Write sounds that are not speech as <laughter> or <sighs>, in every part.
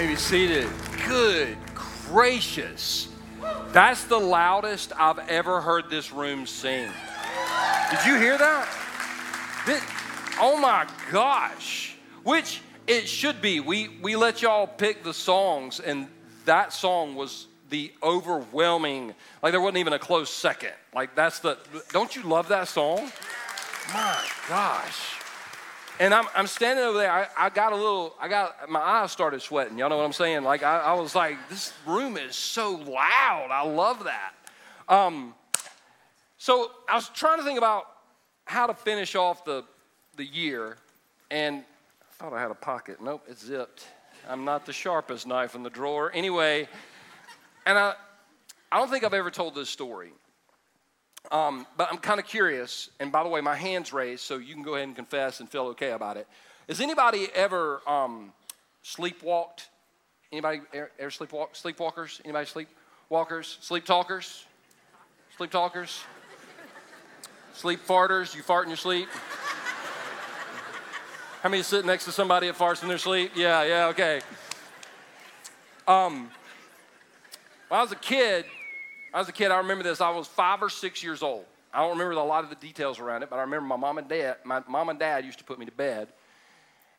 Maybe seated. Good gracious. That's the loudest I've ever heard this room sing. Did you hear that? This, oh my gosh. Which it should be. We, we let y'all pick the songs, and that song was the overwhelming, like there wasn't even a close second. Like that's the, don't you love that song? My gosh. And I'm, I'm standing over there. I, I got a little, I got, my eyes started sweating. Y'all know what I'm saying? Like, I, I was like, this room is so loud. I love that. Um, so I was trying to think about how to finish off the, the year. And I thought I had a pocket. Nope, it's zipped. I'm not the sharpest knife in the drawer. Anyway, and I, I don't think I've ever told this story. Um, but I'm kind of curious, and by the way, my hand's raised, so you can go ahead and confess and feel okay about it. Has anybody ever um, sleepwalked? Anybody ever sleepwalk? Sleepwalkers? Anybody sleepwalkers? Sleep talkers? Sleep talkers? Sleep farters? You fart in your sleep? How many sit next to somebody that farts in their sleep? Yeah, yeah, okay. Um, when I was a kid, I was a kid, I remember this. I was five or six years old. I don't remember a lot of the details around it, but I remember my mom and dad, my mom and dad used to put me to bed.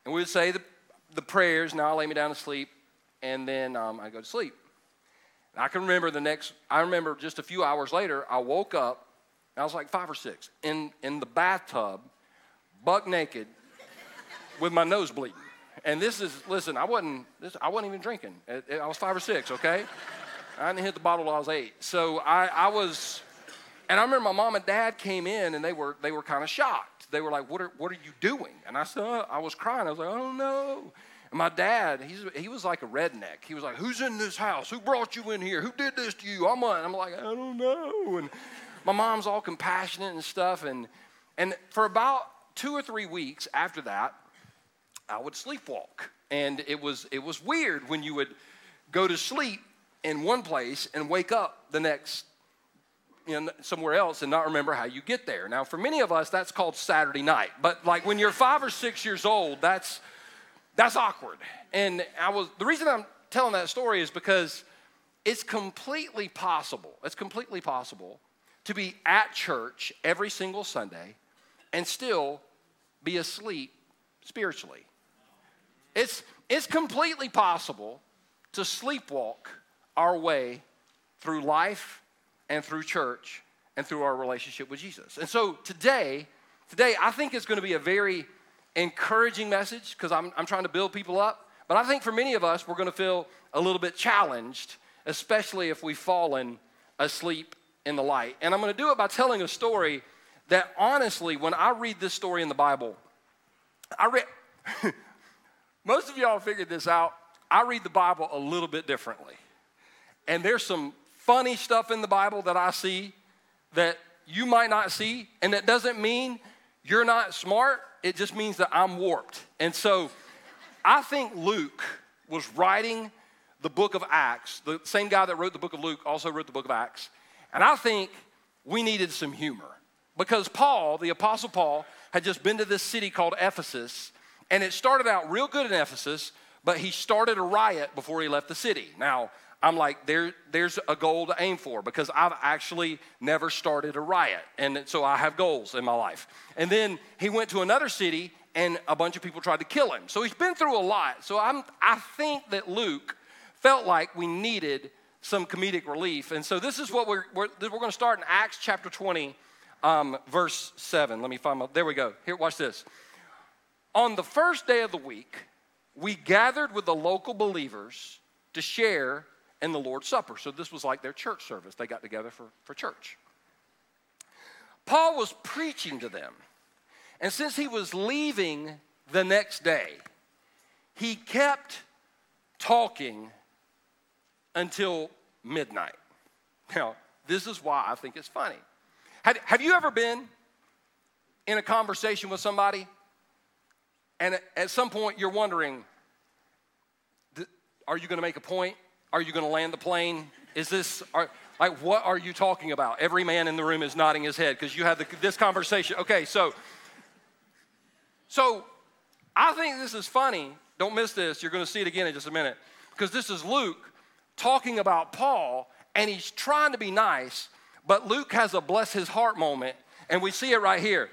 And we would say the, the prayers, now I lay me down to sleep, and then um, I go to sleep. And I can remember the next, I remember just a few hours later, I woke up, I was like five or six, in, in the bathtub, buck naked, with my nose bleeding. And this is, listen, I wasn't, this, I wasn't even drinking. I was five or six, okay? I didn't hit the bottle till I was eight. So I, I was, and I remember my mom and dad came in and they were, they were kind of shocked. They were like, what are, what are you doing? And I said, oh, I was crying. I was like, oh no. And my dad, he's, he was like a redneck. He was like, who's in this house? Who brought you in here? Who did this to you? I'm, I'm like, I don't know. And my mom's all compassionate and stuff. And, and for about two or three weeks after that, I would sleepwalk. And it was, it was weird when you would go to sleep in one place and wake up the next in somewhere else and not remember how you get there. Now, for many of us, that's called Saturday night. But like when you're five or six years old, that's that's awkward. And I was the reason I'm telling that story is because it's completely possible. It's completely possible to be at church every single Sunday and still be asleep spiritually. It's it's completely possible to sleepwalk our way through life and through church and through our relationship with Jesus. And so today, today I think it's going to be a very encouraging message because I'm, I'm trying to build people up. But I think for many of us, we're going to feel a little bit challenged, especially if we've fallen asleep in the light. And I'm going to do it by telling a story that honestly, when I read this story in the Bible, I read, <laughs> most of y'all figured this out. I read the Bible a little bit differently. And there's some funny stuff in the Bible that I see that you might not see. And that doesn't mean you're not smart, it just means that I'm warped. And so I think Luke was writing the book of Acts. The same guy that wrote the book of Luke also wrote the book of Acts. And I think we needed some humor because Paul, the Apostle Paul, had just been to this city called Ephesus. And it started out real good in Ephesus, but he started a riot before he left the city. Now, I'm like, there, there's a goal to aim for because I've actually never started a riot. And so I have goals in my life. And then he went to another city and a bunch of people tried to kill him. So he's been through a lot. So I'm, I think that Luke felt like we needed some comedic relief. And so this is what we're, we're, we're going to start in Acts chapter 20, um, verse 7. Let me find my, there we go. Here, watch this. On the first day of the week, we gathered with the local believers to share and the Lord's Supper. So this was like their church service. They got together for, for church. Paul was preaching to them. And since he was leaving the next day, he kept talking until midnight. Now, this is why I think it's funny. Have, have you ever been in a conversation with somebody and at some point you're wondering, are you going to make a point? Are you going to land the plane? Is this, are, like, what are you talking about? Every man in the room is nodding his head because you had the, this conversation. Okay, so, so I think this is funny Don't miss this. You're going to see it again in just a minute. Because this is Luke talking about Paul, and he's trying to be nice, but Luke has a bless his heart moment, and we see it right here.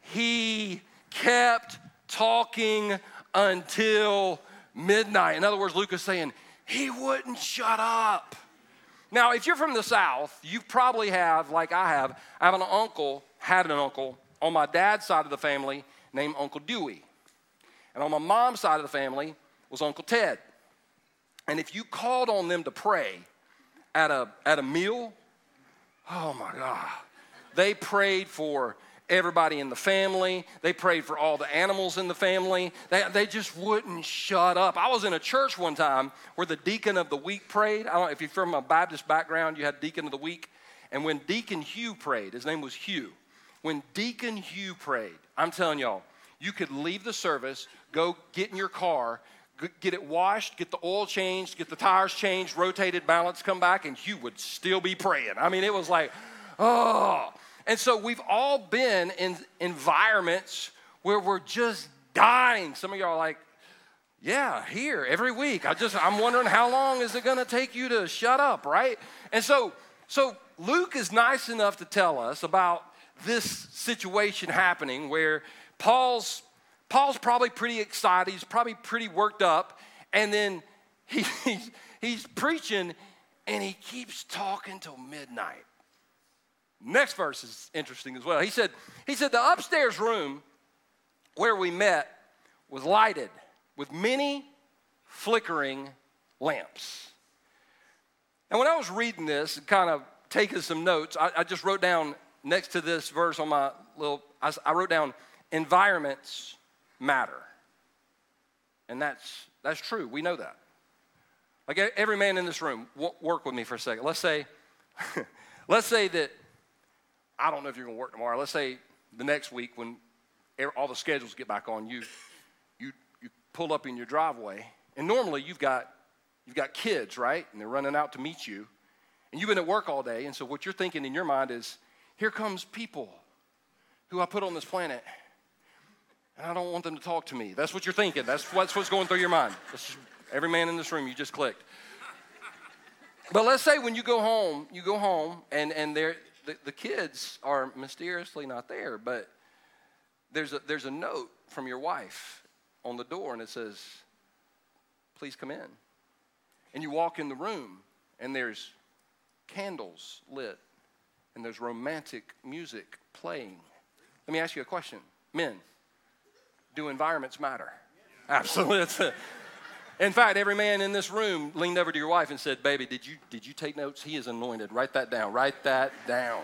He kept talking until midnight. In other words, Luke is saying, he wouldn't shut up. Now, if you're from the South, you probably have, like I have, I have an uncle, had an uncle on my dad's side of the family named Uncle Dewey. And on my mom's side of the family was Uncle Ted. And if you called on them to pray at a, at a meal, oh my God, they prayed for everybody in the family. They prayed for all the animals in the family. They, they just wouldn't shut up. I was in a church one time where the deacon of the week prayed. I don't know if you're from a Baptist background, you had deacon of the week. And when Deacon Hugh prayed, his name was Hugh. When Deacon Hugh prayed, I'm telling y'all, you could leave the service, go get in your car, get it washed, get the oil changed, get the tires changed, rotated, balance, come back, and Hugh would still be praying. I mean, it was like, oh. And so we've all been in environments where we're just dying. Some of y'all are like, yeah, here every week. I just I'm wondering how long is it going to take you to shut up, right? And so so Luke is nice enough to tell us about this situation happening where Paul's Paul's probably pretty excited, he's probably pretty worked up, and then he, <laughs> he's, he's preaching and he keeps talking till midnight. Next verse is interesting as well. He said, he said, the upstairs room where we met was lighted with many flickering lamps. And when I was reading this and kind of taking some notes, I, I just wrote down next to this verse on my little, I, I wrote down environments matter. And that's, that's true. We know that. Like every man in this room, work with me for a second. Let's say, <laughs> let's say that I don't know if you're going to work tomorrow. Let's say the next week when all the schedules get back on, you, you, you pull up in your driveway, and normally you've got, you've got kids, right? And they're running out to meet you. And you've been at work all day, and so what you're thinking in your mind is, here comes people who I put on this planet, and I don't want them to talk to me. That's what you're thinking. That's what's, what's going through your mind. Just, every man in this room, you just clicked. But let's say when you go home, you go home, and, and they're, the, the kids are mysteriously not there, but there's a, there's a note from your wife on the door and it says, Please come in. And you walk in the room and there's candles lit and there's romantic music playing. Let me ask you a question. Men, do environments matter? Absolutely. In fact, every man in this room leaned over to your wife and said, Baby, did you, did you take notes? He is anointed. Write that down. Write that down.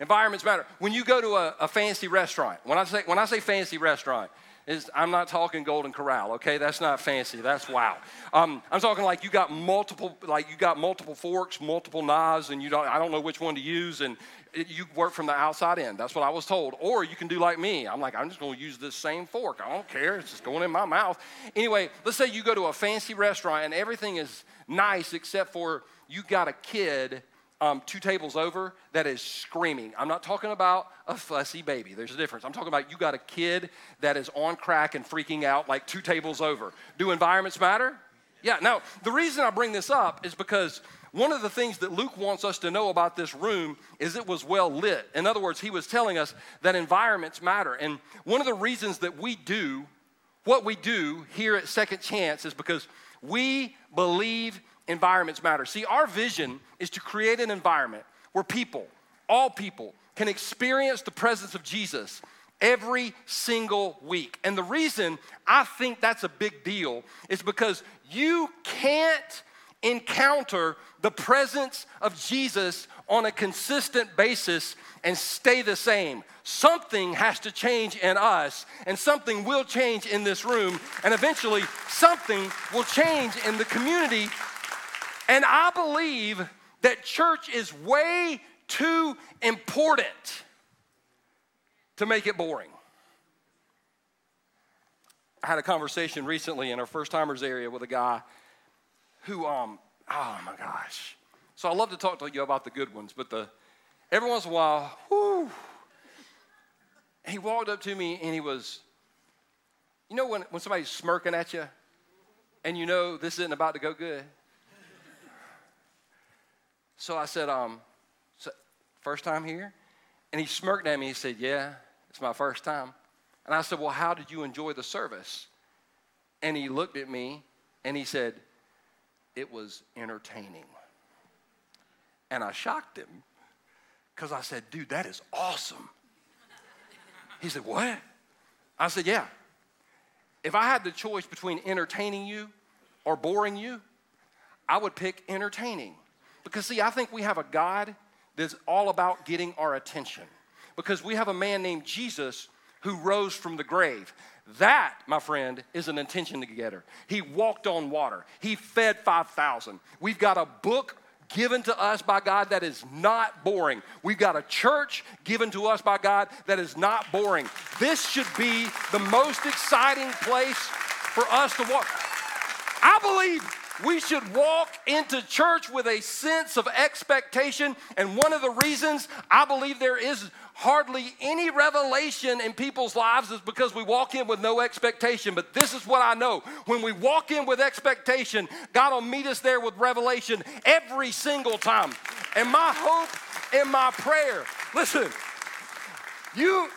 Environments matter. When you go to a, a, fancy restaurant, when I say, when I say fancy restaurant, is I'm not talking Golden Corral, okay? That's not fancy. That's wow. Um, I'm talking like you got multiple, like you got multiple forks, multiple knives, and you don't. I don't know which one to use, and it, you work from the outside in. That's what I was told. Or you can do like me. I'm like, I'm just going to use this same fork. I don't care. It's just going in my mouth. Anyway, let's say you go to a fancy restaurant and everything is nice except for you got a kid um, two tables over that is screaming. I'm not talking about a fussy baby. There's a difference. I'm talking about you got a kid that is on crack and freaking out like two tables over. Do environments matter? Yeah. Now, the reason I bring this up is because one of the things that Luke wants us to know about this room is it was well lit. In other words, he was telling us that environments matter. And one of the reasons that we do what we do here at Second Chance is because we believe environments matter. See, our vision is to create an environment where people, all people, can experience the presence of Jesus every single week. And the reason I think that's a big deal is because you can't encounter the presence of Jesus on a consistent basis and stay the same. Something has to change in us, and something will change in this room, and eventually something will change in the community. And I believe that church is way too important to make it boring. I had a conversation recently in our first timers area with a guy who, um, oh my gosh. So I love to talk to you about the good ones, but the every once in a while, he walked up to me and he was you know when, when somebody's smirking at you and you know this isn't about to go good? So I said, um, so first time here? And he smirked at me. He said, Yeah, it's my first time. And I said, Well, how did you enjoy the service? And he looked at me and he said, It was entertaining. And I shocked him because I said, Dude, that is awesome. He said, What? I said, Yeah. If I had the choice between entertaining you or boring you, I would pick entertaining. Because, see, I think we have a God that's all about getting our attention. Because we have a man named Jesus who rose from the grave. That, my friend, is an attention getter. He walked on water, he fed 5,000. We've got a book given to us by God that is not boring. We've got a church given to us by God that is not boring. This should be the most exciting place for us to walk. I believe we should walk into church with a sense of expectation. And one of the reasons I believe there is hardly any revelation in people's lives is because we walk in with no expectation. But this is what I know when we walk in with expectation, God will meet us there with revelation every single time. And my hope and my prayer, listen, you.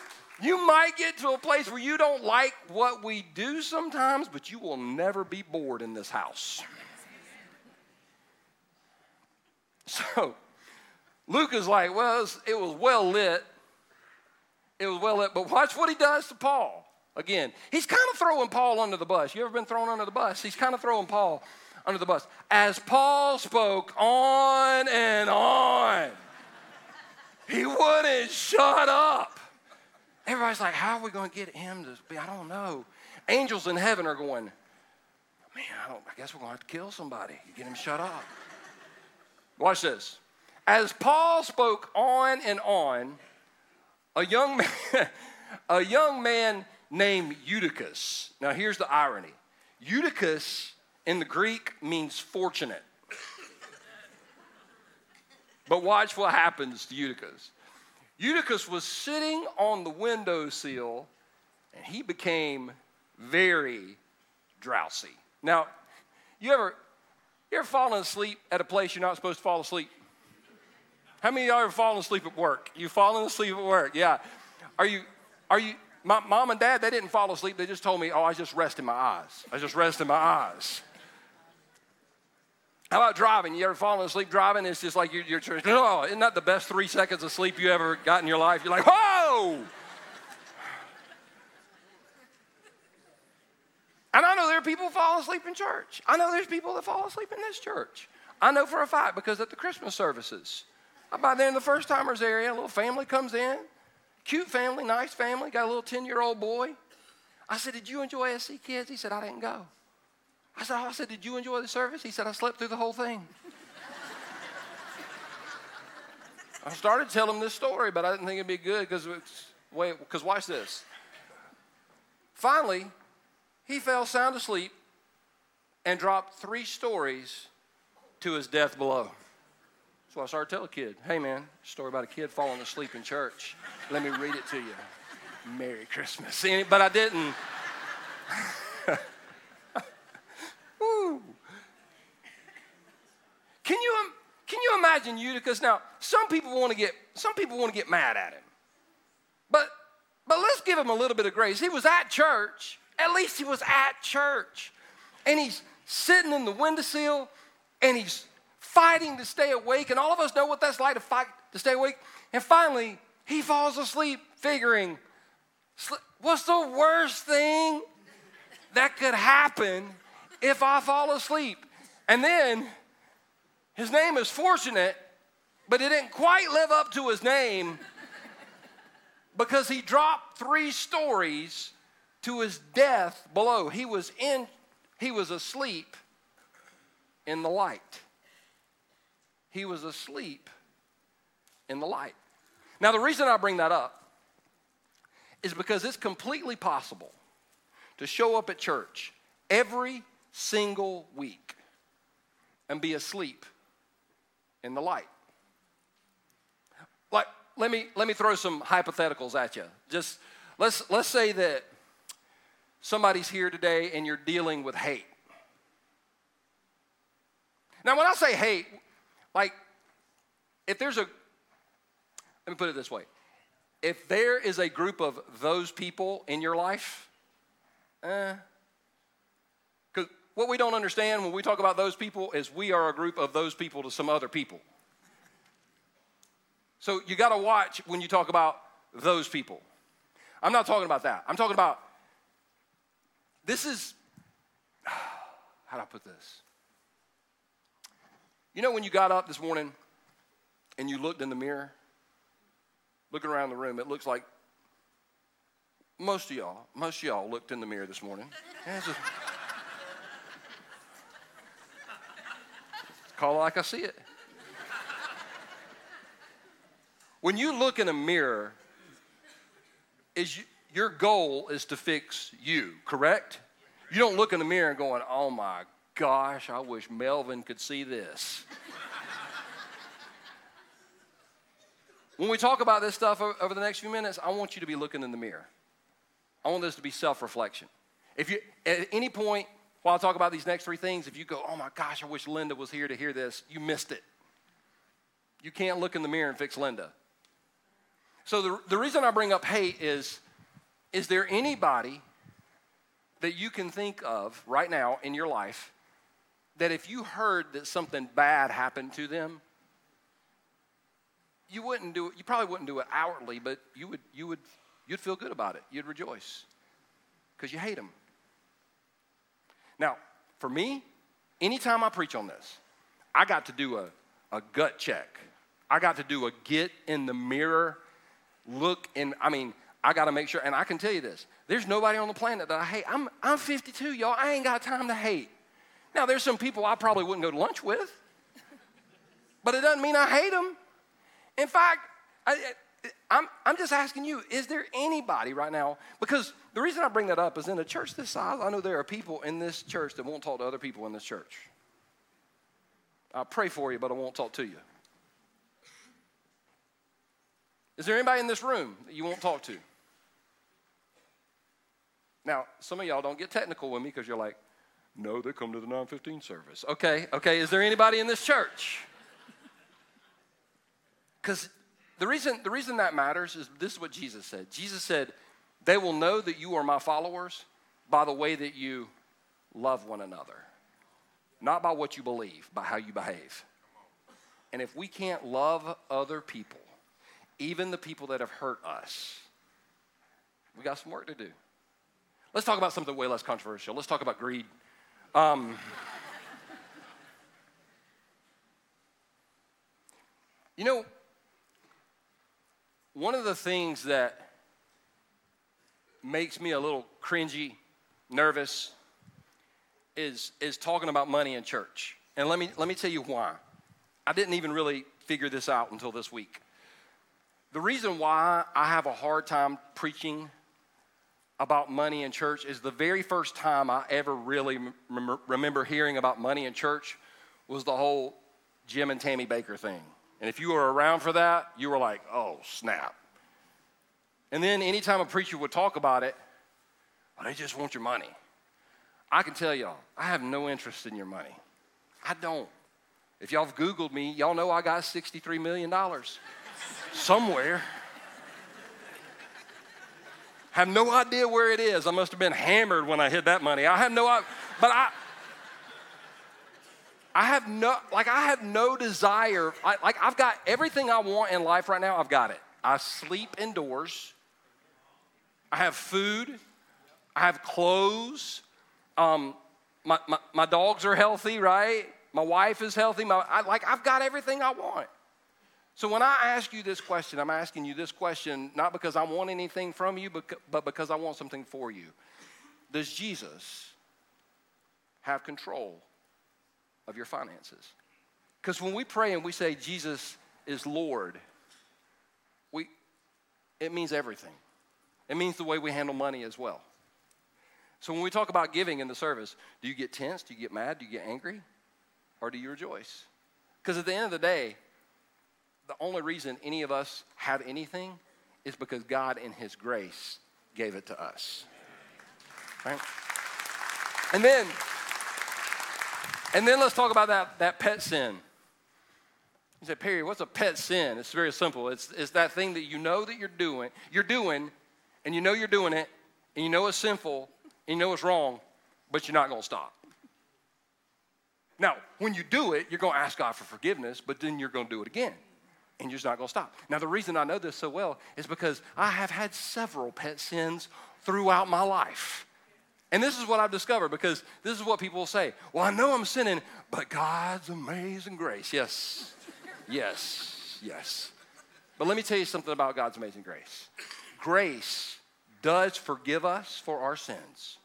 You might get to a place where you don't like what we do sometimes, but you will never be bored in this house. So Luke is like, well, it was, it was well lit. It was well lit, but watch what he does to Paul. Again, he's kind of throwing Paul under the bus. You ever been thrown under the bus? He's kind of throwing Paul under the bus. As Paul spoke on and on, he wouldn't shut up. Everybody's like, how are we going to get him to be? I don't know. Angels in heaven are going, man, I, don't, I guess we're going to have to kill somebody. Get him shut up. Watch this. As Paul spoke on and on, a young <laughs> man, a young man named Eutychus. Now here's the irony. Eutychus in the Greek means fortunate. but watch what happens to Eutychus. Eutychus was sitting on the windowsill and he became very drowsy. Now, you ever you ever fallen asleep at a place you're not supposed to fall asleep? How many of y'all ever fallen asleep at work? You fallen asleep at work? Yeah. Are you, are you, my mom and dad, they didn't fall asleep. They just told me, oh, I just rest in my eyes. I just rest in my eyes. How about driving? You ever fallen asleep driving? It's just like you're, you're oh, isn't that the best three seconds of sleep you ever got in your life? You're like, whoa! And I know there are people who fall asleep in church. I know there's people that fall asleep in this church. I know for a fact because at the Christmas services, I'm by there in the first timers area, a little family comes in, cute family, nice family, got a little 10 year old boy. I said, Did you enjoy SC Kids? He said, I didn't go. I said, oh, I said, Did you enjoy the service? He said, I slept through the whole thing. I started telling him this story, but I didn't think it'd be good because wait, because watch this. Finally, he fell sound asleep and dropped three stories to his death below. So I started telling a kid, hey man, story about a kid falling asleep in church. Let me read it to you. Merry Christmas. But I didn't. <laughs> Can you, can you imagine Eutychus? Now, some people want to get some people want to get mad at him. But but let's give him a little bit of grace. He was at church at least he was at church. And he's sitting in the windowsill and he's fighting to stay awake. And all of us know what that's like to fight to stay awake. And finally, he falls asleep, figuring, what's the worst thing that could happen if I fall asleep? And then his name is Fortunate, but it didn't quite live up to his name because he dropped three stories to his death below. He was in he was asleep in the light. He was asleep in the light. Now the reason I bring that up is because it's completely possible to show up at church every single week and be asleep in the light. Like let me let me throw some hypotheticals at you. Just let's let's say that somebody's here today and you're dealing with hate. Now, when I say hate, like, if there's a, let me put it this way if there is a group of those people in your life, eh, because what we don't understand when we talk about those people is we are a group of those people to some other people. So you got to watch when you talk about those people. I'm not talking about that. I'm talking about this is, <sighs> how do I put this? You know, when you got up this morning and you looked in the mirror, looking around the room, it looks like most of y'all, most of y'all looked in the mirror this morning. Yeah, call it like I see it. When you look in a mirror, is you, your goal is to fix you, correct? You don't look in the mirror and going, "Oh my gosh, I wish Melvin could see this." <laughs> When we talk about this stuff over the next few minutes, I want you to be looking in the mirror. I want this to be self reflection. If you, at any point while I talk about these next three things, if you go, oh my gosh, I wish Linda was here to hear this, you missed it. You can't look in the mirror and fix Linda. So the, the reason I bring up hate is is there anybody that you can think of right now in your life that if you heard that something bad happened to them, you wouldn't do it, you probably wouldn't do it outwardly, but you would, you would, you'd feel good about it. You'd rejoice because you hate them. Now, for me, anytime I preach on this, I got to do a, a gut check. I got to do a get in the mirror, look in, I mean, I got to make sure, and I can tell you this there's nobody on the planet that I hate. I'm, I'm 52, y'all. I ain't got time to hate. Now, there's some people I probably wouldn't go to lunch with, but it doesn't mean I hate them. In fact, I, I'm, I'm just asking you, is there anybody right now? Because the reason I bring that up is in a church this size, I know there are people in this church that won't talk to other people in this church. I'll pray for you, but I won't talk to you. Is there anybody in this room that you won't talk to? Now, some of y'all don't get technical with me because you're like, no, they come to the 915 service. Okay, okay. Is there anybody in this church? Because the reason, the reason that matters is this is what Jesus said. Jesus said, They will know that you are my followers by the way that you love one another, not by what you believe, by how you behave. And if we can't love other people, even the people that have hurt us, we got some work to do. Let's talk about something way less controversial. Let's talk about greed. Um, you know, one of the things that makes me a little cringy, nervous, is, is talking about money in church. And let me, let me tell you why. I didn't even really figure this out until this week. The reason why I have a hard time preaching about money in church is the very first time I ever really remember hearing about money in church was the whole Jim and Tammy Bakker thing. And if you were around for that, you were like, oh, snap. And then anytime a preacher would talk about it, well, they just want your money. I can tell y'all, I have no interest in your money. I don't. If y'all have Googled me, y'all know I got $63 million somewhere. Have no idea where it is. I must have been hammered when I hid that money. I have no. But I, I have no, like, I have no desire. I, like, I've got everything I want in life right now, I've got it. I sleep indoors. I have food. I have clothes. Um, my, my, my dogs are healthy, right? My wife is healthy. My, I, like, I've got everything I want. So when I ask you this question, I'm asking you this question not because I want anything from you, but, because I want something for you. Does Jesus have control of your finances. Because when we pray and we say Jesus is Lord, we, it means everything. It means the way we handle money as well. So when we talk about giving in the service, do you get tense? Do you get mad? Do you get angry? Or do you rejoice? Because at the end of the day, the only reason any of us have anything is because God, in His grace, gave it to us. Right? And then, and then let's talk about that, that pet sin. You say, Perry, what's a pet sin? It's very simple. It's, it's that thing that you know that you're doing, you're doing, and you know you're doing it, and you know it's sinful, and you know it's wrong, but you're not going to stop. Now, when you do it, you're going to ask God for forgiveness, but then you're going to do it again, and you're just not going to stop. Now, the reason I know this so well is because I have had several pet sins throughout my life. And this is what I've discovered because this is what people will say. Well, I know I'm sinning, but God's amazing grace. Yes, yes, yes. But let me tell you something about God's amazing grace. Grace does forgive us for our sins,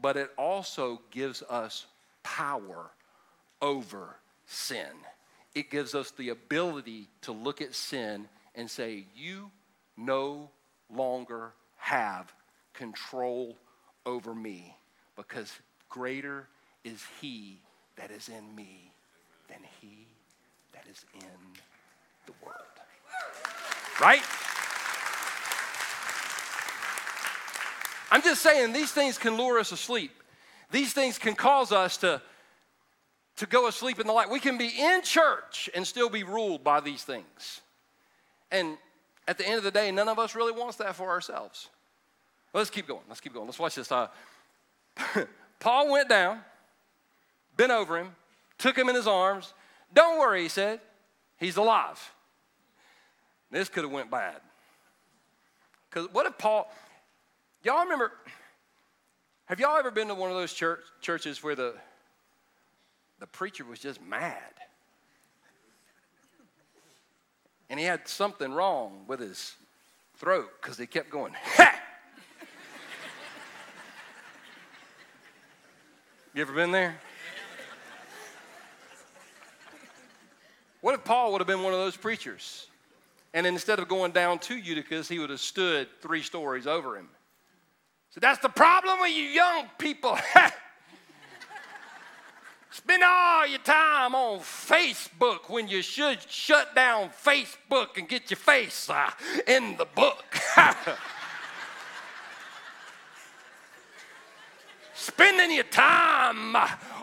but it also gives us power over sin. It gives us the ability to look at sin and say, You no longer have control over me because greater is he that is in me than he that is in the world. Right? I'm just saying these things can lure us asleep. These things can cause us to, to go asleep in the light. We can be in church and still be ruled by these things. And at the end of the day, none of us really wants that for ourselves. Let's keep going. Let's keep going. Let's watch this. Uh, <laughs> Paul went down, bent over him, took him in his arms. Don't worry, he said. He's alive. This could have went bad. Because what if Paul, y'all remember, have y'all ever been to one of those church, churches where the, the preacher was just mad? And he had something wrong with his throat because he kept going, <laughs> ha! You ever been there? What if Paul would have been one of those preachers? And instead of going down to Eutychus, he would have stood three stories over him. So that's the problem with you young people. <laughs> Spend all your time on Facebook when you should shut down Facebook and get your face uh, in the book. <laughs> spending your time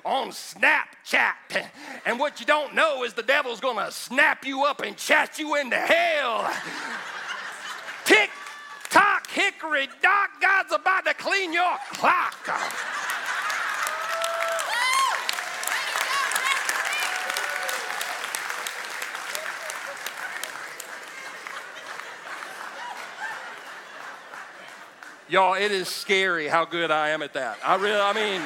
on Snapchat. And what you don't know is the devil's gonna snap you up and chat you into hell. Tick tock, hickory dock, God's about to clean your clock. Y'all, it is scary how good I am at that. I really, I mean,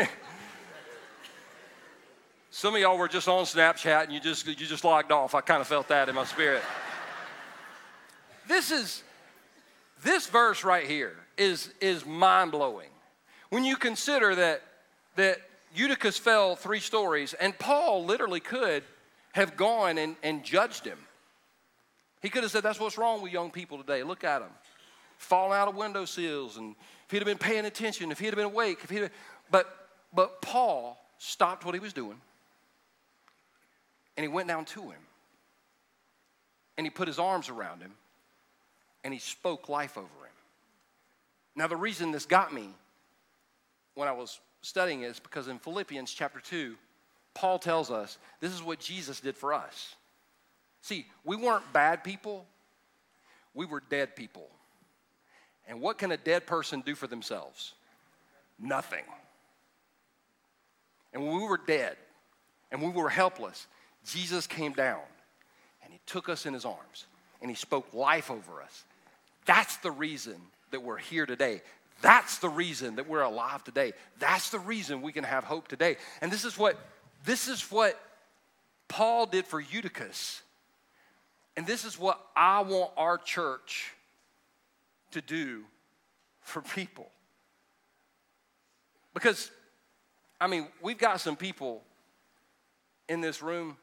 <laughs> some of y'all were just on Snapchat and you just you just logged off. I kind of felt that in my spirit. this is this verse right here is is mind blowing when you consider that that Eutychus fell three stories and Paul literally could have gone and, and judged him. He could have said, That's what's wrong with young people today. Look at them. Falling out of window sills. And if he'd have been paying attention, if he'd have been awake, if he'd have, but, but Paul stopped what he was doing and he went down to him and he put his arms around him and he spoke life over him. Now, the reason this got me when I was studying is because in Philippians chapter 2, Paul tells us this is what Jesus did for us. See, we weren't bad people, we were dead people. And what can a dead person do for themselves? Nothing. And when we were dead and we were helpless, Jesus came down and he took us in his arms and he spoke life over us. That's the reason that we're here today. That's the reason that we're alive today. That's the reason we can have hope today. And this is what this is what Paul did for Eutychus. And this is what I want our church to do for people. Because, I mean, we've got some people in this room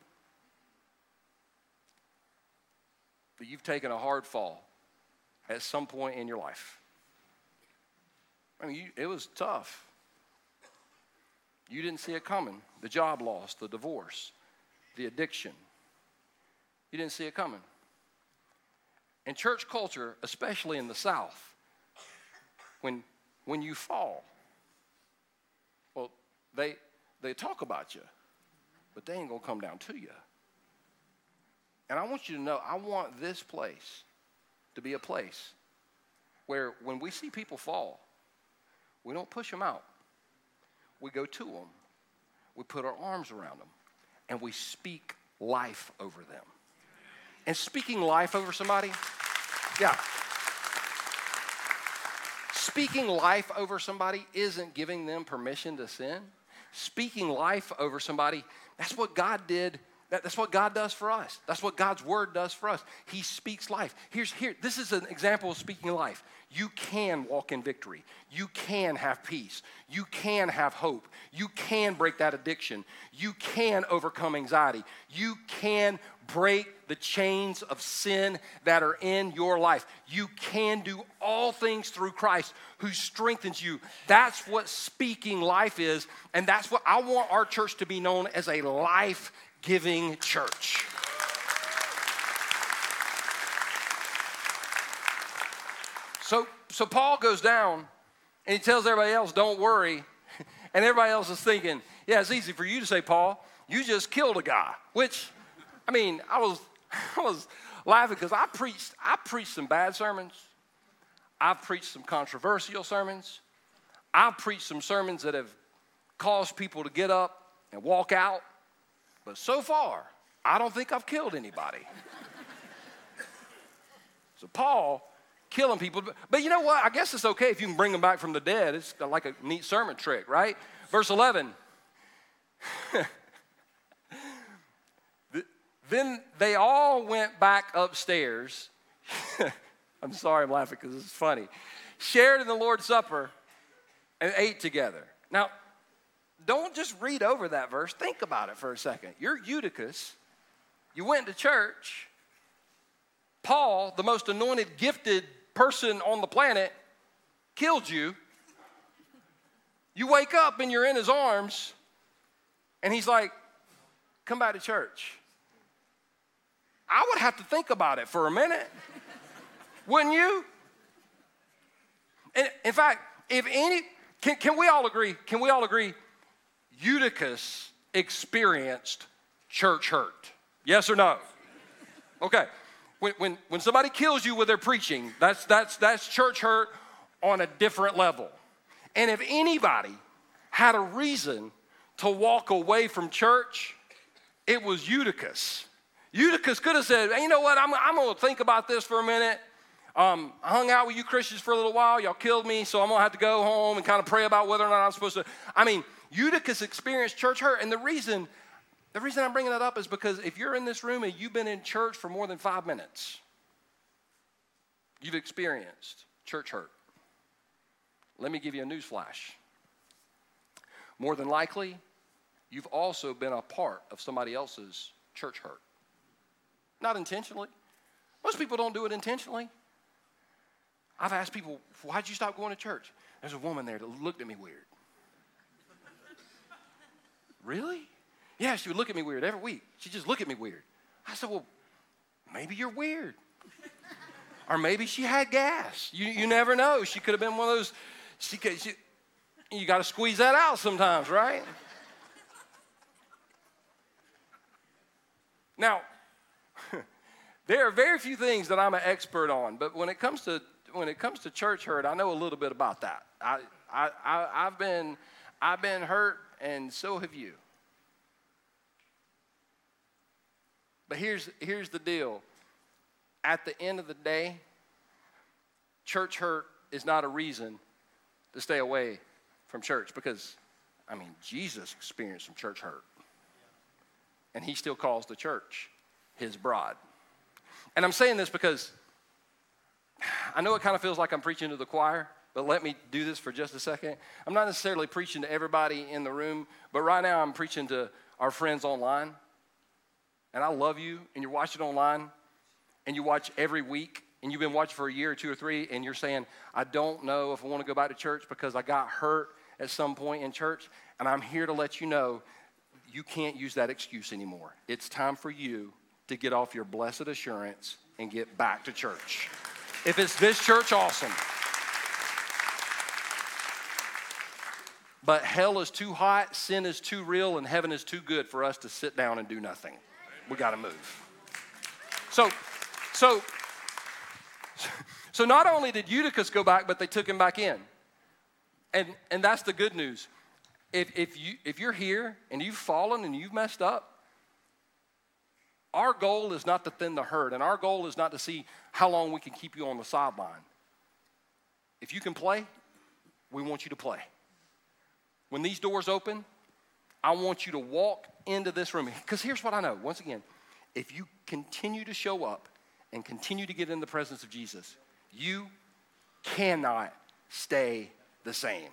that you've taken a hard fall at some point in your life. I mean, you, it was tough. You didn't see it coming the job loss, the divorce, the addiction, you didn't see it coming. in church culture, especially in the South, when, when you fall, well, they, they talk about you, but they ain't gonna come down to you. And I want you to know, I want this place to be a place where when we see people fall, we don't push them out. We go to them, we put our arms around them, and we speak life over them. And speaking life over somebody, yeah. Speaking life over somebody isn't giving them permission to sin. Speaking life over somebody, that's what God did. That, that's what God does for us. That's what God's word does for us. He speaks life. Here's here, this is an example of speaking life. You can walk in victory. You can have peace. You can have hope. You can break that addiction. You can overcome anxiety. You can break the chains of sin that are in your life. You can do all things through Christ who strengthens you. That's what speaking life is, and that's what I want our church to be known as a life giving church. So, so Paul goes down and he tells everybody else, don't worry. <laughs> And everybody else is thinking, yeah, it's easy for you to say, Paul, you just killed a guy, which I mean, I was, <laughs> I was laughing because I preached, I preached some bad sermons. I've preached some controversial sermons. I've preached some sermons that have caused people to get up and walk out. But so far, I don't think I've killed anybody. <laughs> so Paul killing people. But you know what? I guess it's okay if you can bring them back from the dead. It's like a neat sermon trick, right? Verse 11. <laughs> Then they all went back upstairs. <laughs> I'm sorry, I'm laughing because it's funny. Shared in the Lord's Supper and ate together. Now, don't just read over that verse. Think about it for a second. You're Eutychus. You went to church. Paul, the most anointed, gifted person on the planet, killed you. You wake up and you're in his arms, and he's like, Come back to church. I would have to think about it for a minute. Wouldn't you? And in fact, if any, can, can we all agree? Can we all agree? Eutychus experienced church hurt. Yes or no? Okay. When, when, when somebody kills you with their preaching, that's, that's, that's church hurt on a different level. And if anybody had a reason to walk away from church, it was Eutychus. Eutychus could have said, hey, you know what, I'm, I'm going to think about this for a minute. Um, I hung out with you Christians for a little while. Y'all killed me, so I'm going to have to go home and kind of pray about whether or not I'm supposed to. I mean, Eutychus experienced church hurt. And the reason, the reason I'm bringing that up is because if you're in this room and you've been in church for more than five minutes, you've experienced church hurt. Let me give you a news flash. More than likely, you've also been a part of somebody else's church hurt. Not intentionally. Most people don't do it intentionally. I've asked people, why'd you stop going to church? There's a woman there that looked at me weird. really? Yeah, she would look at me weird every week. She'd just look at me weird. I said, well, maybe you're weird. or maybe she had gas. You, you never know. She could have been one of those, she, she you got to squeeze that out sometimes, right? now, there are very few things that I'm an expert on, but when it comes to when it comes to church hurt, I know a little bit about that. I, I, I, I've been I've been hurt, and so have you. But here's here's the deal. At the end of the day, church hurt is not a reason to stay away from church because, I mean, Jesus experienced some church hurt. And he still calls the church his bride. And I'm saying this because <sighs> I know it kind of feels like I'm preaching to the choir, but let me do this for just a second. I'm not necessarily preaching to everybody in the room, but right now I'm preaching to our friends online. And I love you, and you're watching online, and you watch every week, and you've been watching for a year or two or three, and you're saying, I don't know if I want to go back to church because I got hurt at some point in church. And I'm here to let you know you can't use that excuse anymore. It's time for you to get off your blessed assurance and get back to church. If it's this church, awesome. But hell is too hot, sin is too real, and heaven is too good for us to sit down and do nothing. We got to move. So, so, so not only did Eutychus go back, but they took him back in. And, and that's the good news. If, if, you, if you're here and you've fallen and you've messed up, our goal is not to thin the herd, and our goal is not to see how long we can keep you on the sideline. If you can play, we want you to play. When these doors open, I want you to walk into this room. Because here's what I know once again, if you continue to show up and continue to get in the presence of Jesus, you cannot stay the same.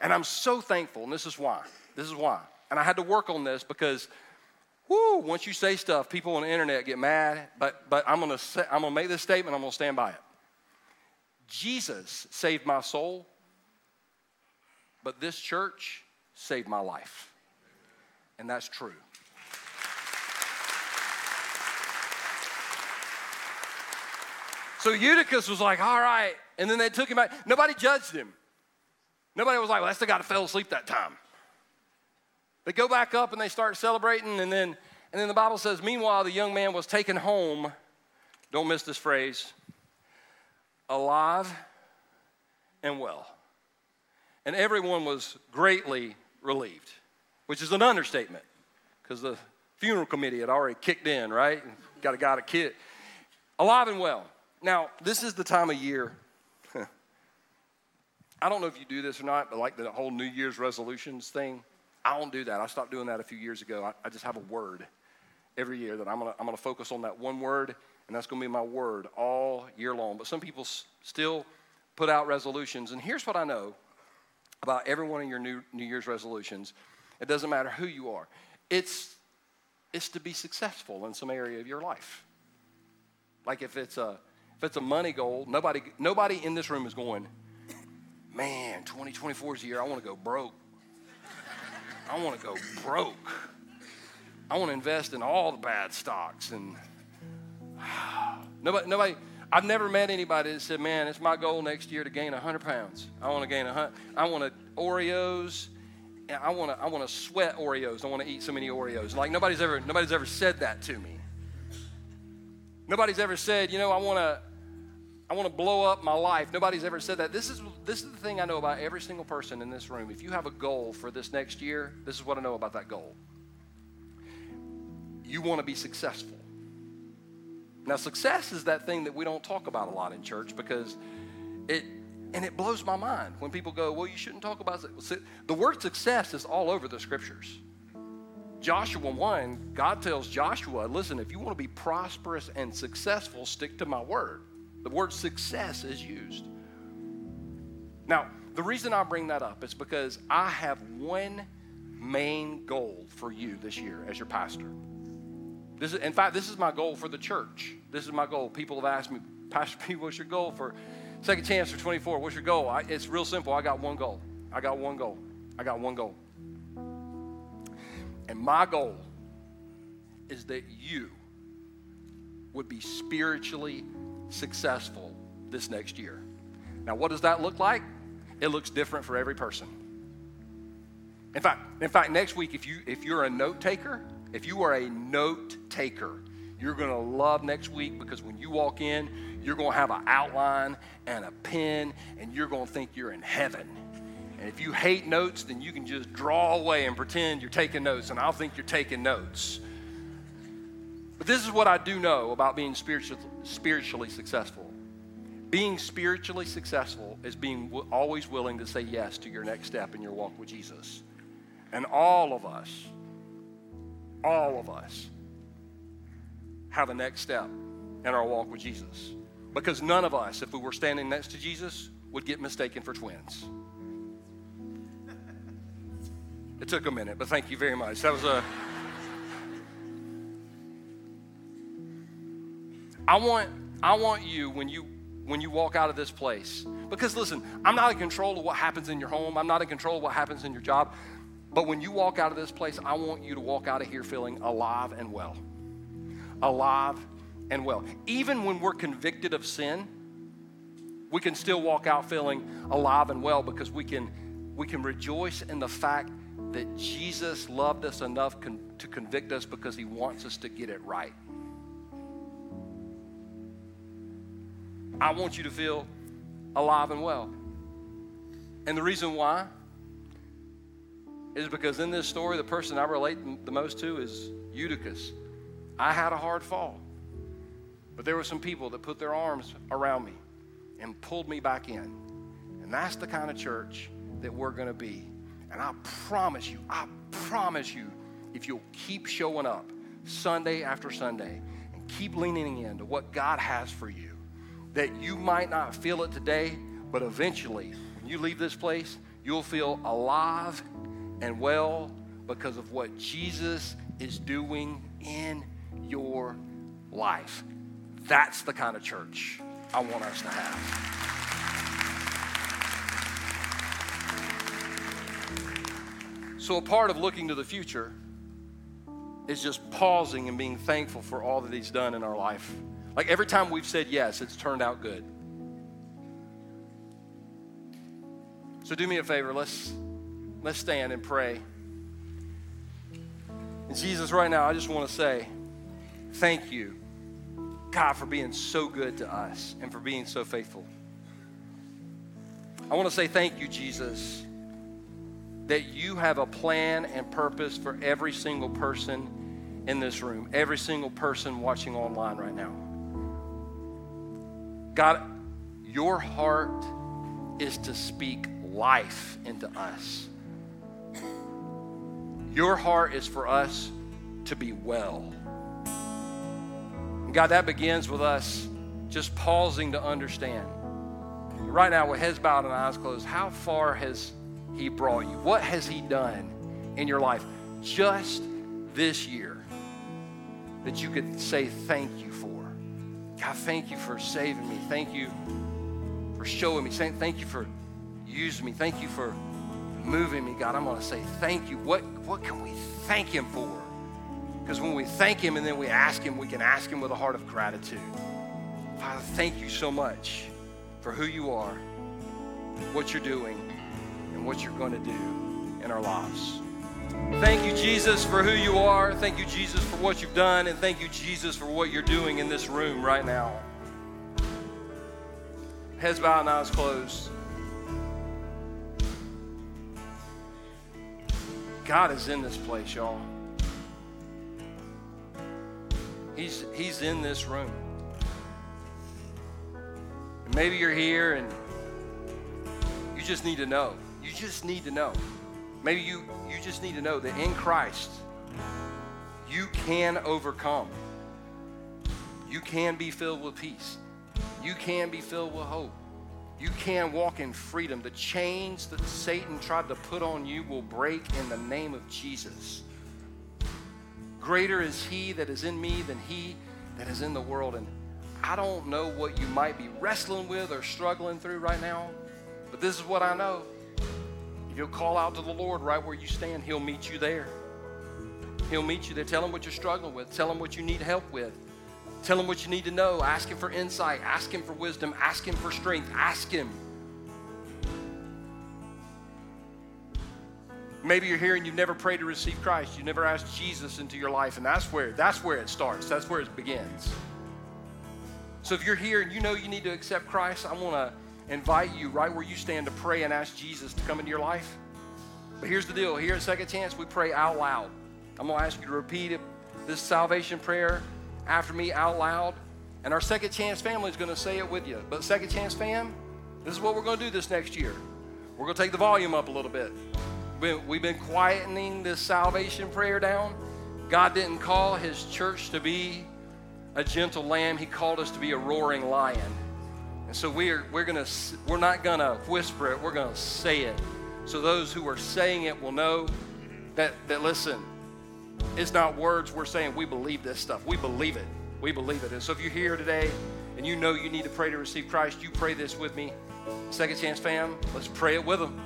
And I'm so thankful, and this is why. This is why. And I had to work on this because, whoo, once you say stuff, people on the internet get mad. But, but I'm gonna say, I'm gonna make this statement, I'm gonna stand by it. Jesus saved my soul, but this church saved my life. And that's true. So Eutychus was like, all right. And then they took him out. Nobody judged him. Nobody was like, well, that's the guy that fell asleep that time. They go back up and they start celebrating, and then, and then the Bible says, meanwhile, the young man was taken home. Don't miss this phrase alive and well. And everyone was greatly relieved, which is an understatement because the funeral committee had already kicked in, right? Got a guy a kid. Alive and well. Now, this is the time of year. <laughs> I don't know if you do this or not, but like the whole New Year's resolutions thing, I don't do that. I stopped doing that a few years ago. I, I just have a word every year that I'm gonna, I'm gonna focus on that one word, and that's gonna be my word all year long. But some people s- still put out resolutions, and here's what I know about every one of your New, New Year's resolutions. It doesn't matter who you are. It's, it's to be successful in some area of your life. Like if it's a if it's a money goal, nobody, nobody in this room is going, man, 2024 is the year I want to go broke. I want to go broke. I want to invest in all the bad stocks. And <sighs> nobody, nobody, I've never met anybody that said, man, it's my goal next year to gain 100 pounds. I want to gain 100, I want to Oreos. I want to, I want to sweat Oreos. I want to eat so many Oreos. Like nobody's ever, nobody's ever said that to me. Nobody's ever said, you know, I want to I want to blow up my life. Nobody's ever said that. This is this is the thing I know about every single person in this room. If you have a goal for this next year, this is what I know about that goal. You want to be successful. Now, success is that thing that we don't talk about a lot in church because it and it blows my mind when people go, "Well, you shouldn't talk about it." The word success is all over the scriptures. Joshua 1, God tells Joshua, listen, if you want to be prosperous and successful, stick to my word. The word success is used. Now, the reason I bring that up is because I have one main goal for you this year as your pastor. This is, in fact, this is my goal for the church. This is my goal. People have asked me, Pastor P, what's your goal for Second Chance for 24? What's your goal? I, it's real simple. I got one goal. I got one goal. I got one goal. And my goal is that you would be spiritually successful this next year. Now, what does that look like? It looks different for every person. In fact, in fact, next week, if you if you're a note taker, if you are a note taker, you're gonna love next week because when you walk in, you're gonna have an outline and a pen, and you're gonna think you're in heaven and if you hate notes, then you can just draw away and pretend you're taking notes, and I'll think you're taking notes. But this is what I do know about being spiritual, spiritually successful. Being spiritually successful is being always willing to say yes to your next step in your walk with Jesus. And all of us, all of us, have a next step in our walk with Jesus. Because none of us, if we were standing next to Jesus, would get mistaken for twins. It took a minute, but thank you very much. That was a. I want, I want you when you when you walk out of this place. Because listen, I'm not in control of what happens in your home. I'm not in control of what happens in your job. But when you walk out of this place, I want you to walk out of here feeling alive and well. alive, and well. Even when we're convicted of sin, we can still walk out feeling alive and well because we can, we can rejoice in the fact that Jesus loved us enough con- to convict us because he wants us to get it right. I want you to feel alive and well. And the reason why is because in this story, the person I relate the most to is Eutychus. I had a hard fall, but there were some people that put their arms around me and pulled me back in. And that's the kind of church that we're going to be. And I promise you, I promise you, if you'll keep showing up Sunday after Sunday and keep leaning into what God has for you, that you might not feel it today, but eventually, when you leave this place, you'll feel alive and well because of what Jesus is doing in your life. That's the kind of church I want us to have. So, a part of looking to the future is just pausing and being thankful for all that He's done in our life. Like every time we've said yes, it's turned out good. So do me a favor, let's let's stand and pray. And Jesus, right now, I just want to say thank you, God, for being so good to us and for being so faithful. I want to say thank you, Jesus, that you have a plan and purpose for every single person in this room, every single person watching online right now. God, your heart is to speak life into us. Your heart is for us to be well. God, that begins with us just pausing to understand. Right now, with heads bowed and eyes closed, how far has He brought you? What has He done in your life just this year that you could say thank you for? God, thank you for saving me. Thank you for showing me. Thank you for using me. Thank you for moving me, God. I'm going to say thank you. What, what can we thank Him for? Because when we thank Him and then we ask Him, we can ask Him with a heart of gratitude. Father, thank you so much for who you are, what you're doing, and what you're going to do in our lives. Thank you, Jesus, for who you are. Thank you, Jesus, for what you've done. And thank you, Jesus, for what you're doing in this room right now. Heads bowed and eyes closed. God is in this place, y'all. He's, he's in this room. And maybe you're here and you just need to know. You just need to know. Maybe you, you just need to know that in Christ, you can overcome. You can be filled with peace. You can be filled with hope. You can walk in freedom. The chains that Satan tried to put on you will break in the name of Jesus. Greater is he that is in me than he that is in the world. And I don't know what you might be wrestling with or struggling through right now, but this is what I know. You'll call out to the Lord right where you stand, He'll meet you there. He'll meet you there. Tell Him what you're struggling with. Tell Him what you need help with. Tell Him what you need to know. Ask Him for insight. Ask Him for wisdom. Ask Him for strength. Ask Him. Maybe you're here and you've never prayed to receive Christ. You've never asked Jesus into your life, and that's where that's where it starts. That's where it begins. So if you're here and you know you need to accept Christ, I want to invite you right where you stand to pray and ask Jesus to come into your life. But here's the deal here at Second Chance, we pray out loud. I'm going to ask you to repeat this salvation prayer after me out loud. And our Second Chance family is going to say it with you. But Second Chance fam, this is what we're going to do this next year. We're going to take the volume up a little bit. We've been quietening this salvation prayer down. God didn't call his church to be a gentle lamb, he called us to be a roaring lion. So we're, we're, gonna, we're not going to whisper it, we're going to say it. So those who are saying it will know that, that, listen, it's not words we're saying, we believe this stuff. We believe it. We believe it. And so if you're here today and you know you need to pray to receive Christ, you pray this with me. Second Chance fam, let's pray it with them.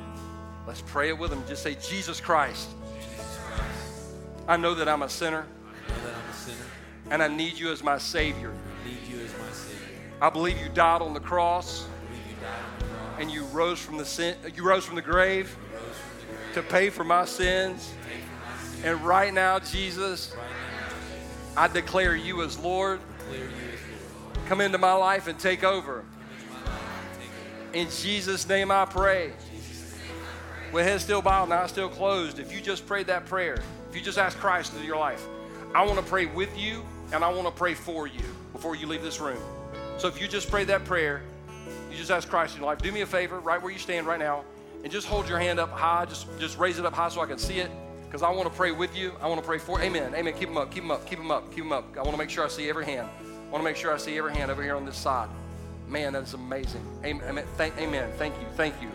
Let's pray it with them. Just say, Jesus Christ. Jesus Christ. I know that I'm a sinner. I know that I'm a sinner. and I need you as my Savior. I need you as my Savior. I believe you died on the cross and you rose from the sin, you rose from the grave to pay for my sins. And right now, Jesus, I declare you as Lord. Come into my life and take over. And. In Jesus' name I pray. With head still bowed, now still closed. If you just prayed that prayer, if you just asked Christ into your life, I want to pray with you and I want to pray for you before you leave this room. So if you just prayed that prayer, you just ask Christ in your life, do me a favor, right where you stand right now, and just hold your hand up high. Just, just raise it up high so I can see it. Because I want to pray with you. I want to pray for. Amen. Amen. Keep them up. Keep them up. Keep them up. Keep them up. I want to make sure I see every hand. I want to make sure I see every hand over here on this side. Man, that is amazing. Amen. Amen. Thank, amen. Thank you. Thank you.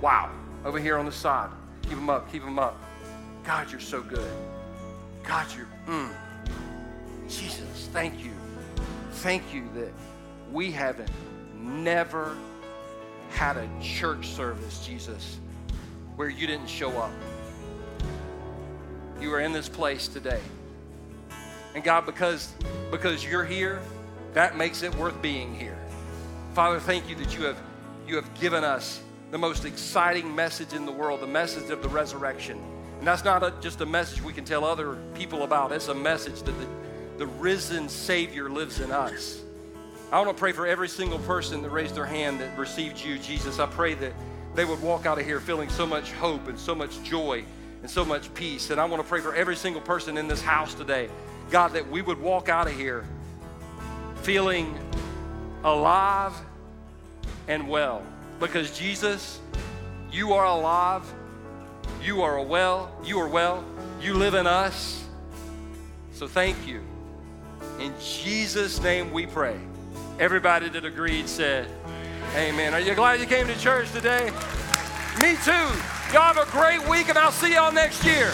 Wow. Over here on the side. Keep them up. Keep them up. God, you're so good. God, you're. Mm. Jesus, thank you. Thank you that we haven't never had a church service, Jesus, where you didn't show up. You are in this place today. And God, because, because you're here, that makes it worth being here. Father, thank you that you have, you have given us the most exciting message in the world, the message of the resurrection. And that's not a, just a message we can tell other people about, it's a message that the, the risen Savior lives in us. I want to pray for every single person that raised their hand that received you, Jesus. I pray that they would walk out of here feeling so much hope and so much joy and so much peace. And I want to pray for every single person in this house today, God, that we would walk out of here feeling alive and well. Because Jesus, you are alive, you are well, you are well, you live in us. So thank you. In Jesus' name we pray. Everybody that agreed said, Amen. Are you glad you came to church today? Me too. Y'all have a great week, and I'll see y'all next year.